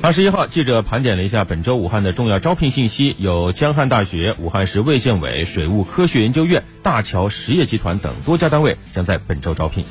二十一号，记者盘点了一下本周武汉的重要招聘信息。有江汉大学、武汉市卫健委、水务科学研究院、大桥实业集团等多家单位将在本周招聘。